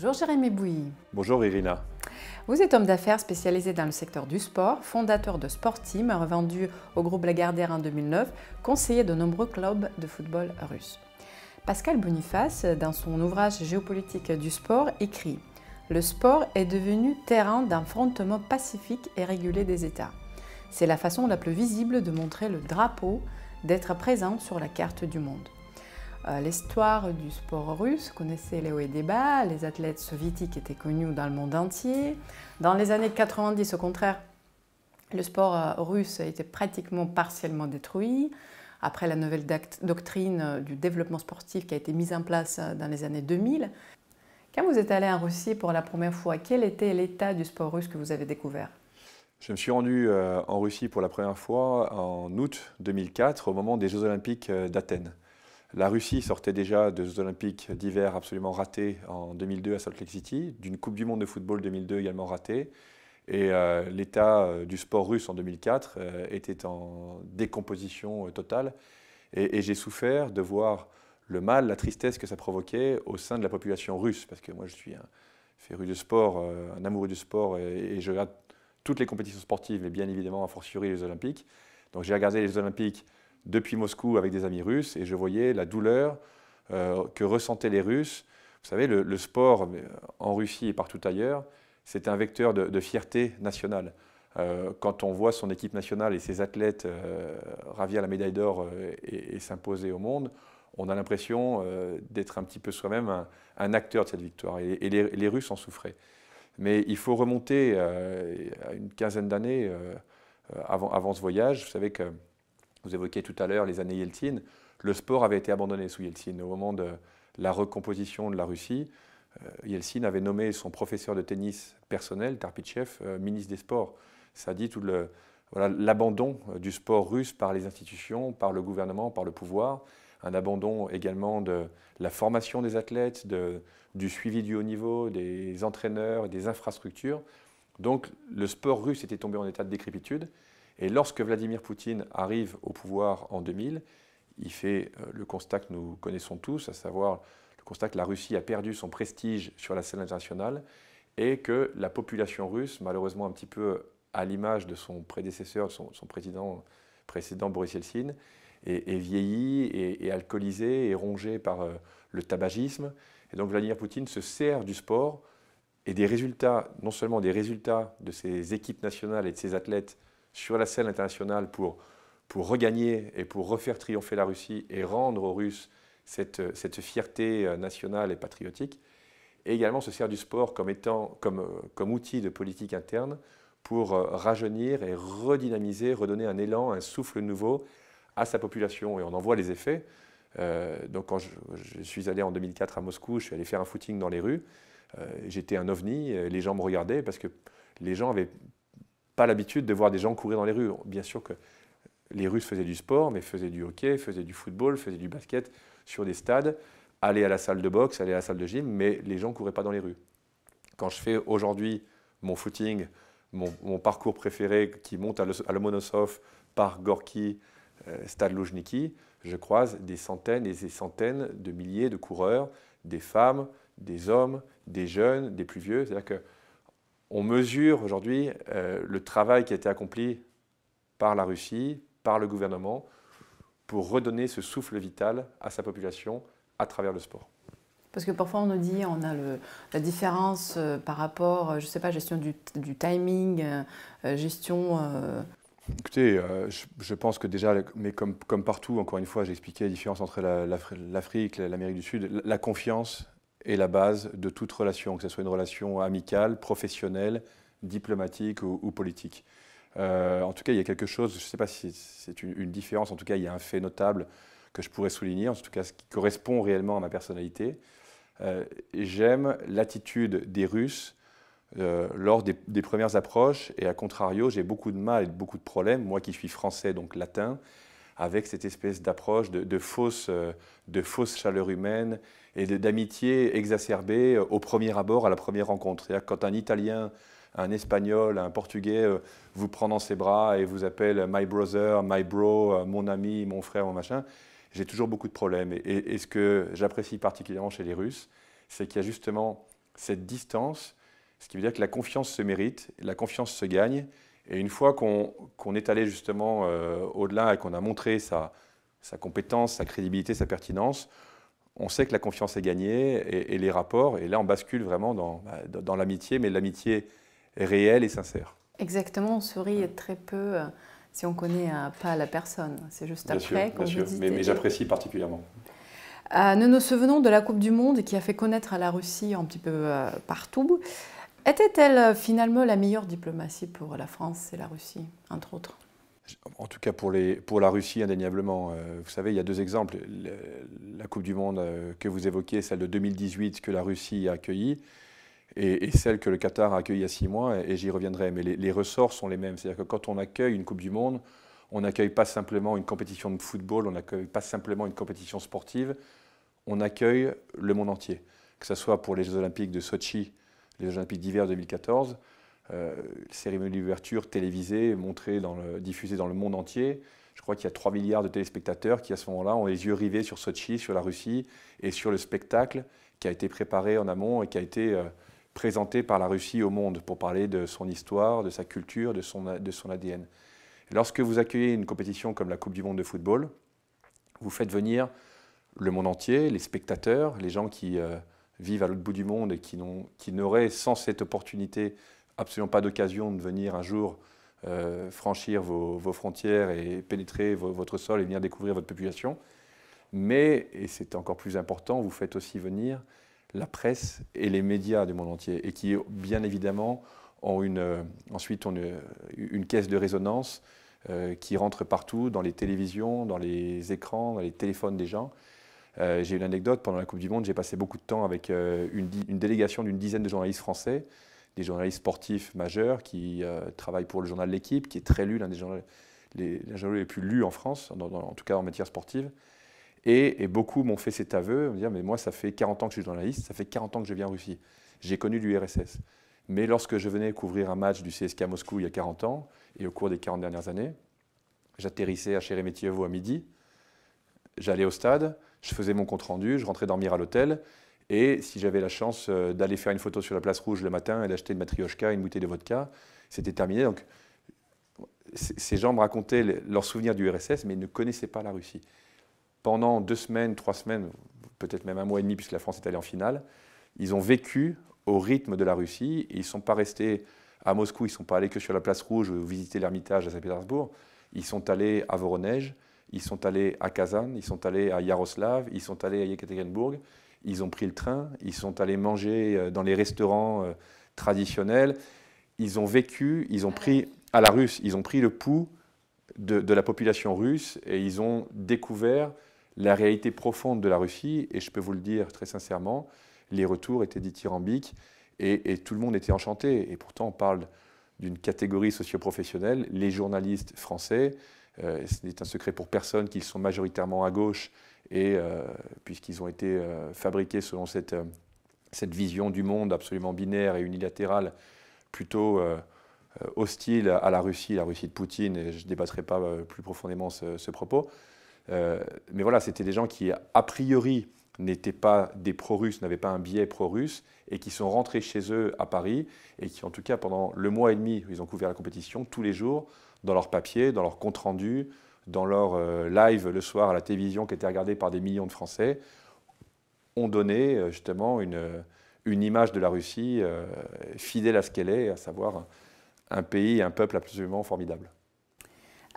Bonjour Jérémy Bouilly. Bonjour Irina. Vous êtes homme d'affaires spécialisé dans le secteur du sport, fondateur de Sporteam, revendu au groupe Lagardère en 2009, conseiller de nombreux clubs de football russes. Pascal Boniface, dans son ouvrage Géopolitique du sport, écrit Le sport est devenu terrain d'affrontement pacifique et régulé des États. C'est la façon la plus visible de montrer le drapeau, d'être présent sur la carte du monde. Euh, l'histoire du sport russe connaissait les hauts et bas, les athlètes soviétiques étaient connus dans le monde entier. Dans les années 90, au contraire, le sport euh, russe a été pratiquement partiellement détruit. Après la nouvelle doctrine euh, du développement sportif qui a été mise en place dans les années 2000, quand vous êtes allé en Russie pour la première fois, quel était l'état du sport russe que vous avez découvert? Je me suis rendu en Russie pour la première fois en août 2004, au moment des Jeux olympiques d'Athènes. La Russie sortait déjà de Jeux olympiques d'hiver absolument ratés en 2002 à Salt Lake City, d'une Coupe du monde de football 2002 également ratée. Et euh, l'état euh, du sport russe en 2004 euh, était en décomposition totale. Et, j'ai souffert de voir le mal, la tristesse que ça provoquait au sein de la population russe. Parce que moi, je suis un féru de sport, un amoureux du sport, et, je regarde toutes les compétitions sportives, mais bien évidemment, a fortiori les Olympiques. Donc j'ai regardé les Olympiques depuis Moscou avec des amis russes et je voyais la douleur euh, que ressentaient les Russes. Vous savez, le, sport euh, en Russie et partout ailleurs, c'est un vecteur de, fierté nationale. Euh, quand on voit son équipe nationale et ses athlètes ravir la médaille d'or et, s'imposer au monde, on a l'impression d'être un petit peu soi-même un, acteur de cette victoire. Et, les, Russes en souffraient. Mais il faut remonter à une quinzaine d'années avant, avant, ce voyage. Vous savez que vous évoquiez tout à l'heure les années Yeltsin. Le sport avait été abandonné sous Yeltsin. Au moment de la recomposition de la Russie, euh, Yeltsin avait nommé son professeur de tennis personnel, Tarpichev, euh, ministre des Sports. Ça dit tout le, l'abandon euh, du sport russe par les institutions, par le gouvernement, par le pouvoir, un abandon également de la formation des athlètes, du suivi du haut niveau, des entraîneurs des infrastructures. Donc le sport russe était tombé en état de décrépitude et lorsque Vladimir Poutine arrive au pouvoir en 2000, il fait euh, le constat que nous connaissons tous, à savoir le constat que la Russie a perdu son prestige sur la scène internationale et que la population russe, malheureusement un petit peu à l'image de son prédécesseur, son, président précédent Boris Yeltsin, est, vieilli et, alcoolisé et rongé par euh, le tabagisme. Et donc Vladimir Poutine se sert du sport et des résultats, non seulement des résultats de ses équipes nationales et de ses athlètes sur la scène internationale pour, pour regagner et pour refaire triompher la Russie et rendre aux Russes cette, cette fierté euh, nationale et patriotique, et également se sert du sport comme, étant, comme, euh, comme outil de politique interne pour euh, rajeunir et redynamiser, redonner un élan, un souffle nouveau à sa population. Et on en voit les effets. donc quand je, suis allé en 2004 à Moscou, je suis allé faire un footing dans les rues. J'étais un ovni, les gens me regardaient parce que les gens avaient pas l'habitude de voir des gens courir dans les rues. Bien sûr que les Russes faisaient du sport, mais faisaient du hockey, faisaient du football, faisaient du basket sur des stades, allaient à la salle de boxe, allaient à la salle de gym, mais les gens ne couraient pas dans les rues. Quand je fais aujourd'hui mon footing, mon, parcours préféré qui monte à, Lomonosov par Gorky, euh, Stade Loujniki, je croise des centaines et des centaines de milliers de coureurs, des femmes, des hommes, des jeunes, des plus vieux. C'est-à-dire que on mesure aujourd'hui euh, le travail qui a été accompli par la Russie, par le gouvernement, pour redonner ce souffle vital à sa population à travers le sport. Parce que parfois on nous dit on a la différence euh, par rapport, euh, je ne sais pas, gestion du, timing, gestion. Écoutez, je, pense que déjà, mais comme, comme partout, encore une fois, j'ai expliqué la différence entre l'Afrique, l'Amérique du Sud, la confiance est la base de toute relation, que ce soit une relation amicale, professionnelle, diplomatique ou, politique. Euh, en tout cas, il y a quelque chose, je ne sais pas si c'est une, différence, en tout cas, il y a un fait notable que je pourrais souligner, en tout cas, ce qui correspond réellement à ma personnalité. Euh, j'aime l'attitude des Russes euh, lors des, premières approches, et à contrario, j'ai beaucoup de mal et beaucoup de problèmes, moi qui suis français, donc latin, avec cette espèce d'approche de, de, fausse, chaleur humaine et d'amitié exacerbée euh, au premier abord, à la première rencontre. C'est-à-dire quand un Italien, un Espagnol, un Portugais euh, vous prend dans ses bras et vous appelle my brother, my bro, euh, mon ami, mon frère, mon machin, j'ai toujours beaucoup de problèmes. Et, ce que j'apprécie particulièrement chez les Russes, c'est qu'il y a justement cette distance, ce qui veut dire que la confiance se mérite, la confiance se gagne. Et une fois qu'on est allé justement euh, au-delà et qu'on a montré sa, compétence, sa crédibilité, sa pertinence, on sait que la confiance est gagnée et, les rapports, et là on bascule vraiment dans, bah, dans l'amitié, mais l'amitié réelle et sincère. Exactement, on sourit très peu euh, si on ne connaît euh, pas la personne. C'est juste après qu'on Bien sûr, mais, j'apprécie particulièrement. nous nous souvenons de la Coupe du Monde qui a fait connaître à la Russie un petit peu partout. Était-elle euh, finalement la meilleure diplomatie pour la France et la Russie, entre autres? En tout cas pour, la Russie, indéniablement. Euh, vous savez, il y a deux exemples. La Coupe du Monde euh, que vous évoquez, celle de 2018 que la Russie a accueillie, et, celle que le Qatar a accueillie il y a six mois, et j'y reviendrai. Mais les, ressorts sont les mêmes. C'est-à-dire que quand on accueille une Coupe du Monde, on n'accueille pas simplement une compétition de football, on n'accueille pas simplement une compétition sportive, on accueille le monde entier. Que ce soit pour les Jeux Olympiques de Sochi les Olympiques d'hiver 2014, euh, cérémonie d'ouverture télévisée, montrée diffusée dans le monde entier. Je crois qu'il y a 3 milliards de téléspectateurs qui, à ce moment-là, ont les yeux rivés sur Sochi, sur la Russie et sur le spectacle qui a été préparé en amont et qui a été euh, présenté par la Russie au monde pour parler de son histoire, de sa culture, de son, de son ADN. lorsque vous accueillez une compétition comme la Coupe du Monde de football, vous faites venir le monde entier, les spectateurs, les gens qui euh, vivent à l'autre bout du monde et qui n'auraient sans cette opportunité absolument pas d'occasion de venir un jour euh, franchir vos, frontières et pénétrer votre sol et venir découvrir votre population. Mais, et c'est encore plus important, vous faites aussi venir la presse et les médias du monde entier et qui, bien évidemment, ont une, euh, ensuite une, caisse de résonance euh, qui rentre partout, dans les télévisions, dans les écrans, dans les téléphones des gens. Euh, j'ai une anecdote, pendant la Coupe du Monde, j'ai passé beaucoup de temps avec euh, une, délégation d'une dizaine de journalistes français, des journalistes sportifs majeurs qui euh, travaillent pour le journal L'équipe, qui est très lu, l'un des journaux les, plus lus en France, en tout cas en matière sportive. Et, beaucoup m'ont fait cet aveu, me dire, mais moi ça fait 40 ans que je suis journaliste, ça fait 40 ans que je viens en Russie. J'ai connu l'URSS. Mais lorsque je venais couvrir un match du CSK Moscou il y a 40 ans, et au cours des 40 dernières années, j'atterrissais à Sheremetyevo à midi, j'allais au stade, je faisais mon compte rendu, je rentrais dormir à l'hôtel. Et si j'avais la chance euh, d'aller faire une photo sur la place rouge le matin et d'acheter une matrioshka, une bouteille de vodka, c'était terminé. Donc, ces gens me racontaient leurs souvenirs du RSS, mais ils ne connaissaient pas la Russie. Pendant deux semaines, trois semaines, peut-être même un mois et demi, puisque la France est allée en finale, ils ont vécu au rythme de la Russie. Ils ne sont pas restés à Moscou, ils ne sont pas allés que sur la place rouge ou visiter l'Ermitage à Saint-Pétersbourg. Ils sont allés à Voronezh, ils sont allés à Kazan, ils sont allés à Yaroslav, ils sont allés à Yekaterinbourg, ils ont pris le train, ils sont allés manger euh, dans les restaurants euh, traditionnels, ils ont vécu, ils ont pris à la russe, ils ont pris le pouls de, la population russe et ils ont découvert la réalité profonde de la Russie. Et je peux vous le dire très sincèrement, les retours étaient dithyrambiques et, et tout le monde était enchanté. Et pourtant, on parle d'une catégorie socio-professionnelle, les journalistes français, ce n'est un secret pour personne qu'ils sont majoritairement à gauche et euh, puisqu'ils ont été euh, fabriqués selon cette, vision du monde absolument binaire et unilatérale, plutôt hostile à la Russie, la Russie de Poutine, et je ne débattrai pas plus profondément ce, propos. mais voilà, c'était des gens qui, a priori, n'étaient pas des pro-russes, n'avaient pas un biais pro-russe, et qui sont rentrés chez eux à Paris, et qui, en tout cas, pendant le mois et demi où ils ont couvert la compétition, tous les jours, dans leur papier, dans leur compte-rendu, dans leur euh, live le soir à la télévision qui était regardé par des millions de Français, ont donné euh, justement une, une, image de la Russie euh, fidèle à ce qu'elle est, à savoir un pays et un peuple absolument formidable.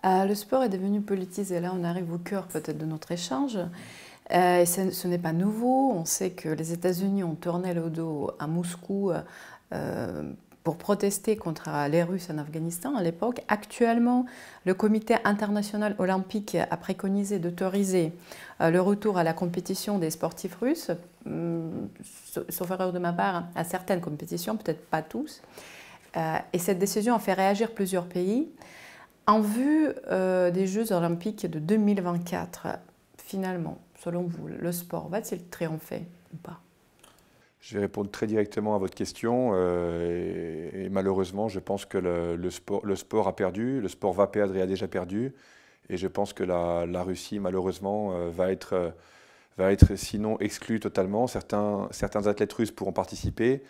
le sport est devenu politisé. Là, on arrive au cœur peut-être de notre échange. et ce n'est pas nouveau. On sait que les États-Unis ont tourné le dos à Moscou pour protester contre les Russes en Afghanistan à l'époque. Actuellement, le Comité international olympique a préconisé d'autoriser euh, le retour à la compétition des sportifs russes, hum, sauf erreur de ma part, à certaines compétitions, peut-être pas tous. Euh, et cette décision a fait réagir plusieurs pays. En vue euh, des Jeux olympiques de 2024, finalement, selon vous, le sport va-t-il triompher ou pas? Je vais répondre très directement à votre question. Euh, malheureusement, je pense que le, sport, a perdu, le sport va perdre et a déjà perdu. Et je pense que la, Russie, malheureusement, euh, va être, euh, va être sinon exclu totalement. Certains, athlètes russes pourront participer,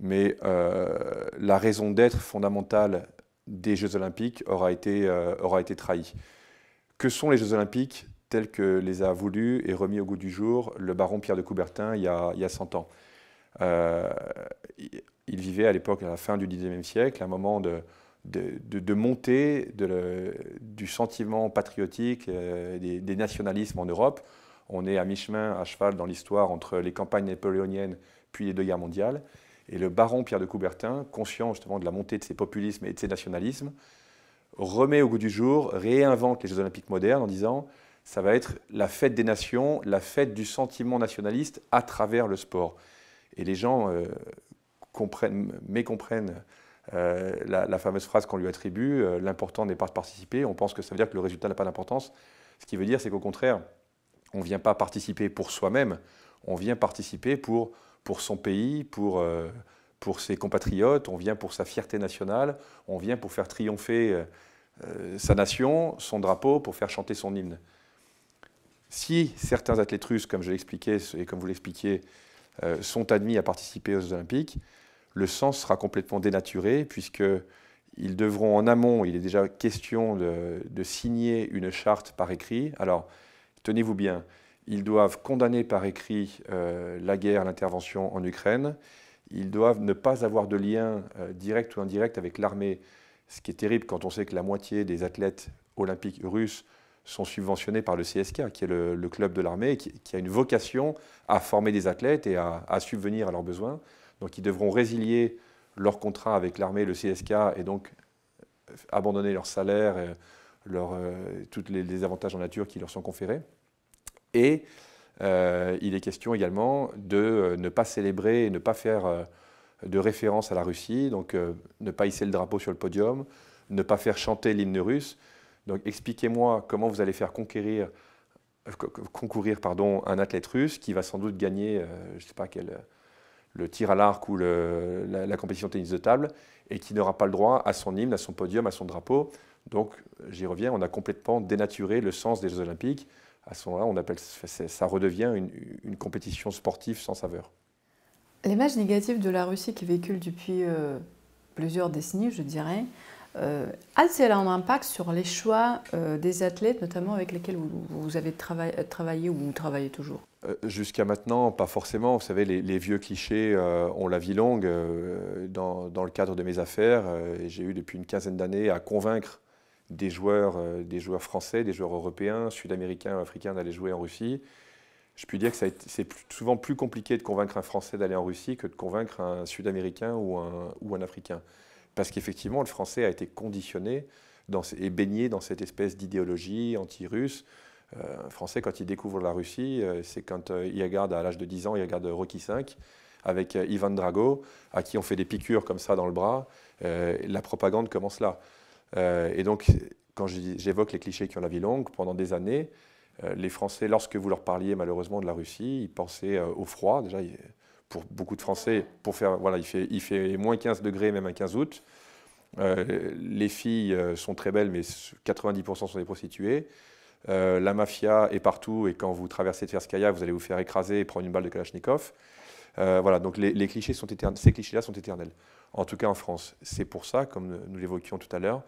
mais la raison d'être fondamentale des Jeux olympiques aura été, aura été trahie. Que sont les Jeux olympiques tels que les a voulus et remis au goût du jour le baron Pierre de Coubertin il y a, il y a 100 ans? Il vivait à l'époque, à la fin du XIXe siècle, un moment de, montée du sentiment patriotique, euh, des, nationalismes en Europe. On est à mi-chemin, à cheval dans l'histoire entre les campagnes napoléoniennes puis les deux guerres mondiales. Et le baron Pierre de Coubertin, conscient justement de la montée de ces populismes et de ces nationalismes, remet au goût du jour, réinvente les Jeux olympiques modernes en disant ça va être la fête des nations, la fête du sentiment nationaliste à travers le sport. Et les gens euh, comprennent, mécomprennent euh, la, fameuse phrase qu'on lui attribue, euh, l'important n'est pas de participer, on pense que ça veut dire que le résultat n'a pas d'importance. Ce qui veut dire, c'est qu'au contraire, on ne vient pas participer pour soi-même, on vient participer pour, pour son pays, pour, euh, pour ses compatriotes, on vient pour sa fierté nationale, on vient pour faire triompher sa nation, son drapeau, pour faire chanter son hymne. Si certains athlètes russes, comme je l'expliquais et comme vous l'expliquiez, sont admis à participer aux Olympiques, le sens sera complètement dénaturé puisqu'ils devront en amont, il est déjà question de, signer une charte par écrit. Alors, tenez-vous bien, ils doivent condamner par écrit euh, la guerre, l'intervention en Ukraine. Ils doivent ne pas avoir de lien euh, direct ou indirect avec l'armée, ce qui est terrible quand on sait que la moitié des athlètes olympiques russes sont subventionnés par le CSK, qui est le, club de l'armée, qui, a une vocation à former des athlètes et à, subvenir à leurs besoins. Donc ils devront résilier leur contrat avec l'armée, le CSK, et donc euh, abandonner leur salaire, et euh, tous les, avantages en nature qui leur sont conférés. Et euh, il est question également de ne pas célébrer ne pas faire de référence à la Russie, donc ne pas hisser le drapeau sur le podium, ne pas faire chanter l'hymne russe. Donc expliquez-moi comment vous allez faire conquérir, concourir pardon, un athlète russe qui va sans doute gagner, je ne sais pas quel le tir à l'arc ou la, compétition tennis de table, et qui n'aura pas le droit à son hymne, à son podium, à son drapeau. Donc, j'y reviens, on a complètement dénaturé le sens des Jeux Olympiques. À ce moment-là, on appelle, ça redevient une, compétition sportive sans saveur. L'image négative de la Russie qui véhicule depuis euh, plusieurs décennies, je dirais, euh, a-t-elle un impact sur les choix euh, des athlètes, notamment avec lesquels vous, avez travaillé ou vous travaillez toujours? Euh, Jusqu'à maintenant, pas forcément. Vous savez, les, vieux clichés ont la vie longue. Dans, le cadre de mes affaires, j'ai eu depuis une quinzaine d'années à convaincre des joueurs, des joueurs français, des joueurs européens, sud-américains, africains d'aller jouer en Russie. Je puis dire que c'est souvent plus compliqué de convaincre un Français d'aller en Russie que de convaincre un Sud-Américain ou un Africain parce qu'effectivement, le français a été conditionné et baigné dans cette espèce d'idéologie anti-russe. Euh, un Français, quand il découvre la Russie, euh, c'est quand euh, il regarde à l'âge de 10 ans, il regarde Rocky V avec Ivan Drago, à qui on fait des piqûres comme ça dans le bras. la propagande commence là. et donc, quand j'évoque les clichés qui ont la vie longue, pendant des années, les Français, lorsque vous leur parliez malheureusement de la Russie, ils pensaient au froid. Déjà, pour beaucoup de Français, pour faire, voilà, il fait, moins 15 degrés même un 15 août. Euh, les filles euh, sont très belles, mais 90% sont des prostituées. Euh, la mafia est partout et quand vous traversez Tverskaya, vous allez vous faire écraser et prendre une balle de Kalachnikov. voilà, donc les, clichés sont ces clichés-là sont éternels. En tout cas en France. C'est pour ça, comme nous l'évoquions tout à l'heure,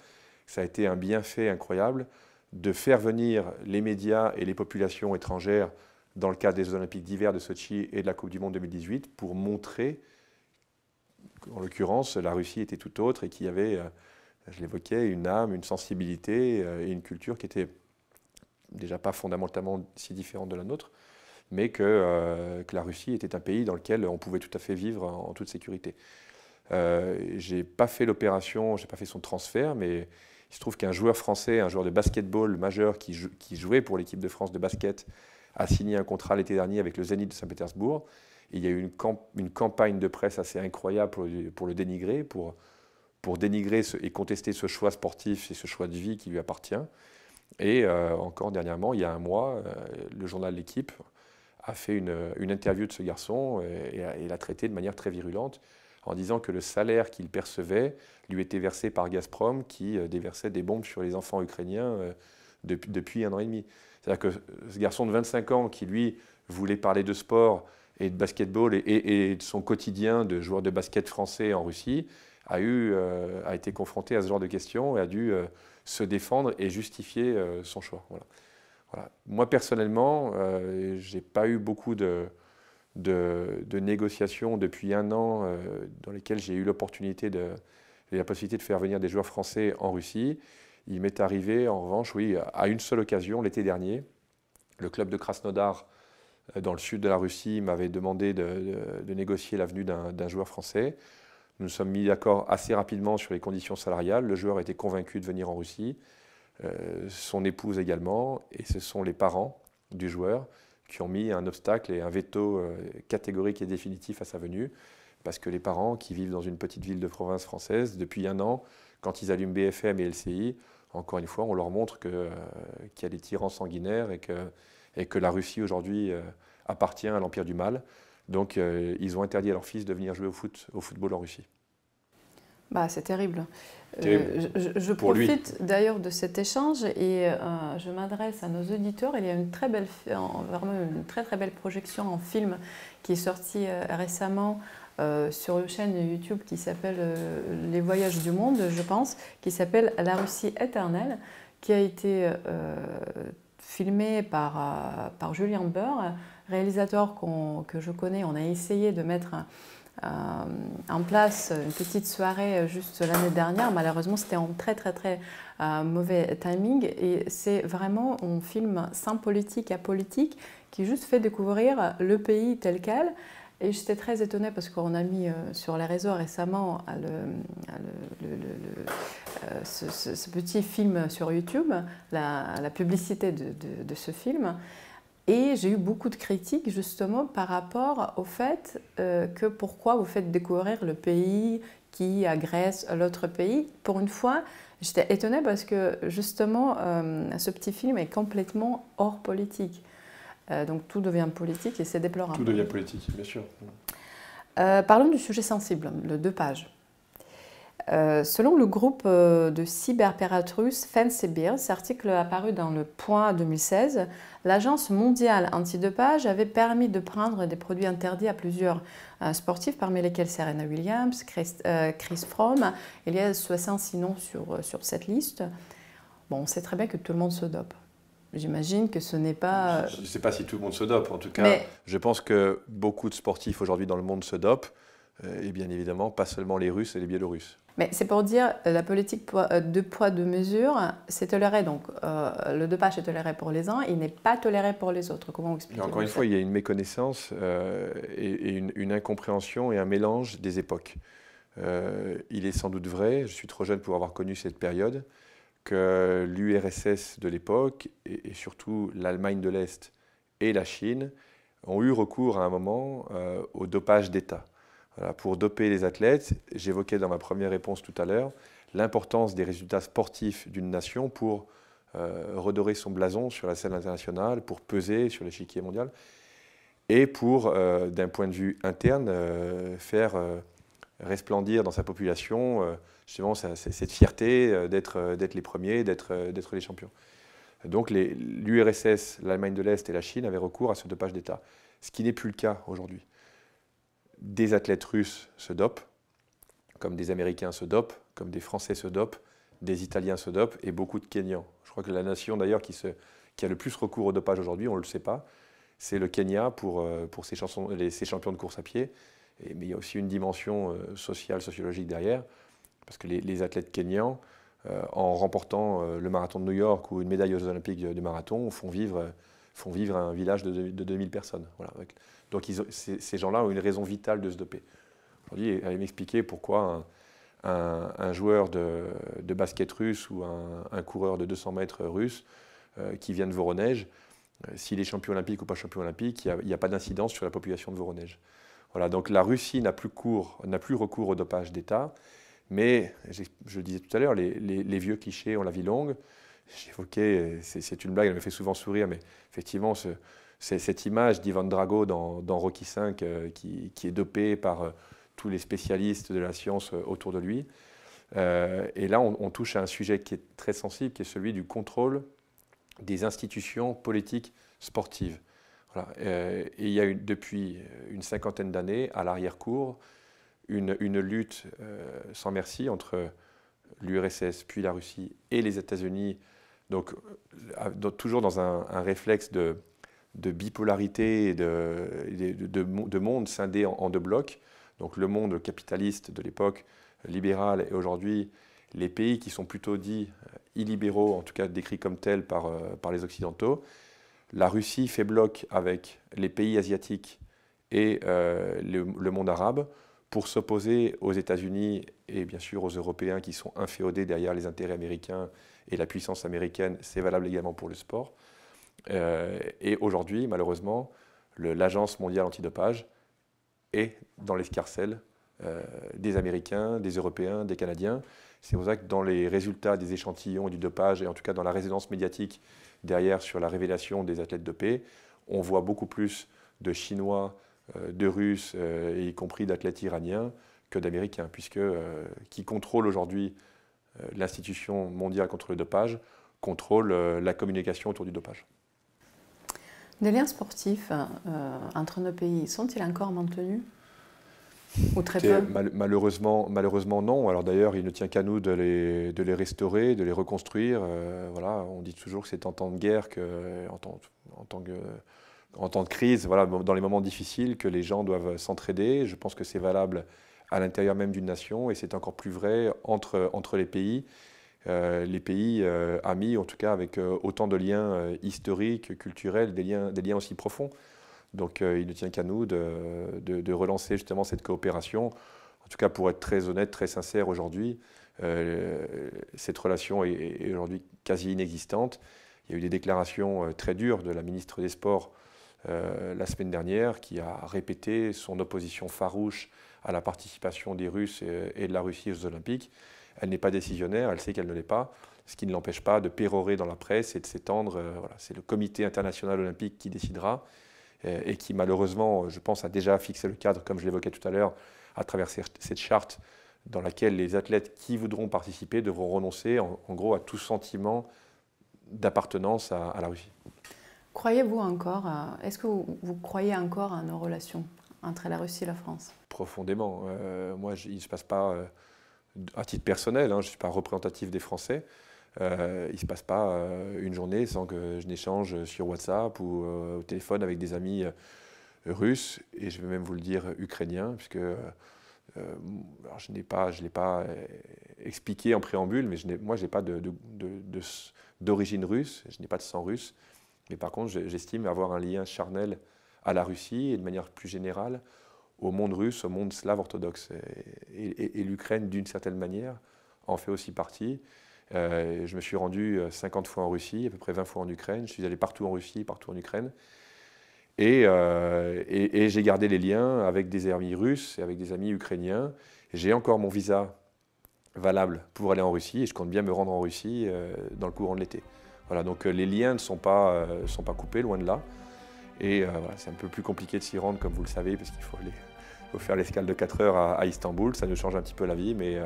ça a été un bienfait incroyable de faire venir les médias et les populations étrangères dans le cadre des Olympiques d'hiver de Sochi et de la Coupe du Monde 2018 pour montrer qu'en l'occurrence, la Russie était tout autre et qu'il y avait, euh, je l'évoquais, une âme, une sensibilité euh, et une culture qui était déjà pas fondamentalement si différente de la nôtre, mais que, euh, que la Russie était un pays dans lequel on pouvait tout à fait vivre en, toute sécurité. Euh, j'ai pas fait l'opération, j'ai pas fait son transfert, mais il se trouve qu'un joueur français, un joueur de basketball majeur qui jouait pour l'équipe de France de basket, a signé un contrat l'été dernier avec le Zénith de Saint-Pétersbourg. il y a eu une, campagne de presse assez incroyable pour, le dénigrer, pour, dénigrer et contester ce choix sportif et ce choix de vie qui lui appartient. Et euh, encore dernièrement, il y a un mois, euh, le journal L'équipe a fait une, interview de ce garçon et, l'a traité de manière très virulente en disant que le salaire qu'il percevait lui était versé par Gazprom qui euh, déversait des bombes sur les enfants ukrainiens depuis un an et demi. C'est-à-dire que ce garçon de 25 ans qui, lui, voulait parler de sport et de basketball et, de son quotidien de joueur de basket français en Russie, a, eu, euh, a été confronté à ce genre de questions et a dû euh, se défendre et justifier euh, son choix. Voilà. Moi, personnellement, je n'ai pas eu beaucoup de, de, négociations depuis un an dans lesquelles j'ai eu l'opportunité de, et la possibilité de faire venir des joueurs français en Russie. Il m'est arrivé, en revanche, oui, à une seule occasion, l'été dernier, le club de Krasnodar euh, dans le sud de la Russie m'avait demandé de, négocier l'avenue d'un joueur français. Nous nous sommes mis d'accord assez rapidement sur les conditions salariales. Le joueur était convaincu de venir en Russie, euh, son épouse également, et ce sont les parents du joueur qui ont mis un obstacle et un veto euh, catégorique et définitif à sa venue, parce que les parents qui vivent dans une petite ville de province française, depuis un an, quand ils allument BFM et LCI, encore une fois, on leur montre qu'il y a des tyrans sanguinaires et que et que la Russie aujourd'hui euh, appartient à l'empire du mal. Donc euh, ils ont interdit à leur fils de venir jouer au, foot, au football en Russie. Bah, c'est terrible. Euh, je, profite d'ailleurs de cet échange et je m'adresse à nos auditeurs. Il y a une très belle, vraiment une très très belle projection en film qui est sortie récemment sur une chaîne YouTube qui s'appelle Les Voyages du Monde, je pense, qui s'appelle La Russie éternelle, qui a été filmé par, euh, par Julien Beur, réalisateur que je connais. On a essayé de mettre euh, en place une petite soirée juste l'année dernière. Malheureusement, c'était en très très très euh, mauvais timing. Et c'est vraiment un film sans politique, apolitique, qui juste fait découvrir le pays tel quel. Et j'étais très étonnée parce qu'on a mis sur les réseaux récemment euh, ce, petit film sur YouTube, la, publicité de, ce film. Et j'ai eu beaucoup de critiques justement par rapport au fait euh, que pourquoi vous faites découvrir le pays qui agresse l'autre pays. Pour une fois, j'étais étonnée parce que justement, euh, ce petit film est complètement hors politique. Donc tout devient politique et c'est déplorable. Tout devient politique, bien sûr. parlons du sujet sensible, le deux pages. Euh, selon le groupe euh, de cyberpirates russes Beers, article apparu dans le Point 2016, l'agence mondiale antidopage avait permis de prendre des produits interdits à plusieurs euh, sportifs, parmi lesquels Serena Williams, Chris, Chris Froome. Il y a 66 noms sur, sur cette liste. Bon, on sait très bien que tout le monde se dope. J'imagine que ce n'est pas. Je ne sais pas si tout le monde se dope. En tout cas, je pense que beaucoup de sportifs aujourd'hui dans le monde se dopent. Et bien évidemment, pas seulement les Russes et les Biélorusses. Mais c'est pour dire la politique euh, de poids, de mesure, c'est toléré. Donc euh, le dopage est toléré pour les uns, il n'est pas toléré pour les autres. Comment vous expliquez Encore une fois, il y a une méconnaissance euh, et, une, incompréhension et un mélange des époques. il est sans doute vrai, je suis trop jeune pour avoir connu cette période, que l'URSS de l'époque et, surtout l'Allemagne de l'Est et la Chine ont eu recours à un moment au dopage d'État. Pour doper les athlètes, j'évoquais dans ma première réponse tout à l'heure l'importance des résultats sportifs d'une nation pour euh, redorer son blason sur la scène internationale, pour peser sur l'échiquier mondial, et pour, euh, d'un point de vue interne, euh, faire resplendir dans sa population justement cette fierté d'être les premiers, d'être les champions. Donc l'URSS, l'Allemagne de l'Est et la Chine avaient recours à ce dopage d'État, ce qui n'est plus le cas aujourd'hui des athlètes russes se dopent, comme des Américains se dopent, comme des Français se dopent, des Italiens se dopent et beaucoup de Kenyans. Je crois que la nation d'ailleurs qui, a le plus recours au dopage aujourd'hui, on ne le sait pas, c'est le Kenya pour, euh, ses, champions de course à pied. mais il y a aussi une dimension euh, sociale, sociologique derrière, parce que les, athlètes kenyans, euh, en remportant le marathon de New York ou une médaille aux Olympiques du, marathon, font vivre, font vivre un village de, 2000 personnes. Donc ces, gens-là ont une raison vitale de se doper. Aujourd'hui, elle m'expliquer pourquoi un, joueur de, basket russe ou un, coureur de 200 mètres russe euh, qui vient de Voronège, euh, s'il est champion olympique ou pas champion olympique, il n'y a, pas d'incidence sur la population de. Voilà, donc la Russie n'a plus, recours au dopage d'État, mais je le disais tout à l'heure, les, vieux clichés ont la vie longue. J'évoquais, c'est une blague, elle me fait souvent sourire, mais effectivement, ce, c'est cette image d'Ivan Drago dans, Rocky V euh, qui, est dopé par euh, tous les spécialistes de la science euh, autour de lui. et là, on, touche à un sujet qui est très sensible, qui est celui du contrôle des institutions politiques sportives. et il y a depuis une cinquantaine d'années, à l'arrière-cour, une, lutte sans merci entre l'URSS, puis la Russie et les États-Unis, donc, toujours dans un, réflexe de, bipolarité et de, de, monde scindé en, deux blocs. Donc le monde capitaliste de l'époque, libéral, et aujourd'hui les pays qui sont plutôt dits euh, illibéraux, en tout cas décrits comme tels par, euh, les Occidentaux. La Russie fait bloc avec les pays asiatiques et euh, le, monde arabe pour s'opposer aux États-Unis et bien sûr aux Européens qui sont inféodés derrière les intérêts américains et la puissance américaine. C'est valable également pour le sport. et aujourd'hui, malheureusement, l'Agence mondiale antidopage est dans l'escarcelle des Américains, des Européens, des Canadiens. C'est pour ça que dans les résultats des échantillons du dopage, et en tout cas dans la résonance médiatique derrière sur la révélation des athlètes dopés, on voit beaucoup plus de Chinois, euh, de Russes, euh, y compris d'athlètes iraniens, que d'Américains, puisque euh, qui contrôle aujourd'hui l'institution mondiale contre le dopage contrôle la communication autour du dopage. Des liens sportifs entre nos pays sont-ils encore maintenus ou très peu malheureusement, malheureusement, non. Alors d'ailleurs, il ne tient qu'à nous de les, de les, restaurer, de les reconstruire. Euh, voilà, on dit toujours que c'est en temps de guerre, que, en, temps, en, temps que, en temps de crise, voilà, dans les moments difficiles, que les gens doivent s'entraider. Je pense que c'est valable à l'intérieur même d'une nation et c'est encore plus vrai entre, entre les pays. Euh, les pays euh, amis, en tout cas avec autant de liens historiques, culturels, des liens, des liens aussi profonds. Donc euh, il ne tient qu'à nous de, relancer justement cette coopération. En tout cas, pour être très honnête, très sincère aujourd'hui, euh, cette relation est, aujourd'hui quasi inexistante. Il y a eu des déclarations euh, très dures de la ministre des Sports la semaine dernière qui a répété son opposition farouche à la participation des Russes et, de la Russie aux Olympiques. Elle n'est pas décisionnaire, elle sait qu'elle ne l'est pas, ce qui ne l'empêche pas de pérorer dans la presse et de s'étendre. C'est le comité international olympique qui décidera. Euh, et qui malheureusement, je pense, a déjà fixé le cadre, comme je l'évoquais tout à l'heure, à travers cette charte dans laquelle les athlètes qui voudront participer devront renoncer en, gros à tout sentiment d'appartenance à, la Russie. Croyez-vous encore, est-ce que vous, croyez encore à nos relations entre la Russie et la France? Profondément. Euh, moi, il ne se passe pas, euh, à titre personnel, hein, je ne suis pas représentatif des Français, euh, il ne se passe pas euh, une journée sans que je n'échange sur WhatsApp ou euh, au téléphone avec des amis russes, et je vais même vous le dire ukrainiens, puisque je n'ai pas, je l'ai pas expliqué en préambule, mais moi je n'ai pas d'origine russe, je n'ai pas de sang russe, mais par contre j'estime avoir un lien charnel à la Russie et de manière plus générale au monde russe, au monde slave orthodoxe. et l'Ukraine, d'une certaine manière, en fait aussi partie. Euh, je me suis rendu 50 euh, fois en Russie, à peu près 20 fois en Ukraine. Je suis allé partout en Russie, partout en Ukraine. Euh, et, j'ai gardé les liens avec des amis russes et avec des amis ukrainiens. J'ai encore mon visa valable pour aller en Russie et je compte bien me rendre en Russie dans le courant de l'été. Voilà, donc les liens ne sont pas, sont pas coupés, loin de là. Et voilà, c'est un peu plus compliqué de s'y rendre, comme vous le savez, parce qu'il faut, faut, faire l'escale de 4 heures à, à, Istanbul. Ça nous change un petit peu la vie, mais,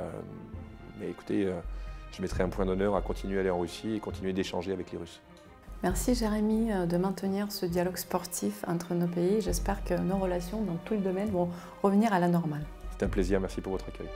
mais écoutez, je mettrai un point d'honneur à continuer à aller en Russie et continuer d'échanger avec les Russes. Merci Jérémy euh, de maintenir ce dialogue sportif entre nos pays. J'espère que nos relations dans tout le domaine vont revenir à la normale. C'est un plaisir, merci pour votre accueil.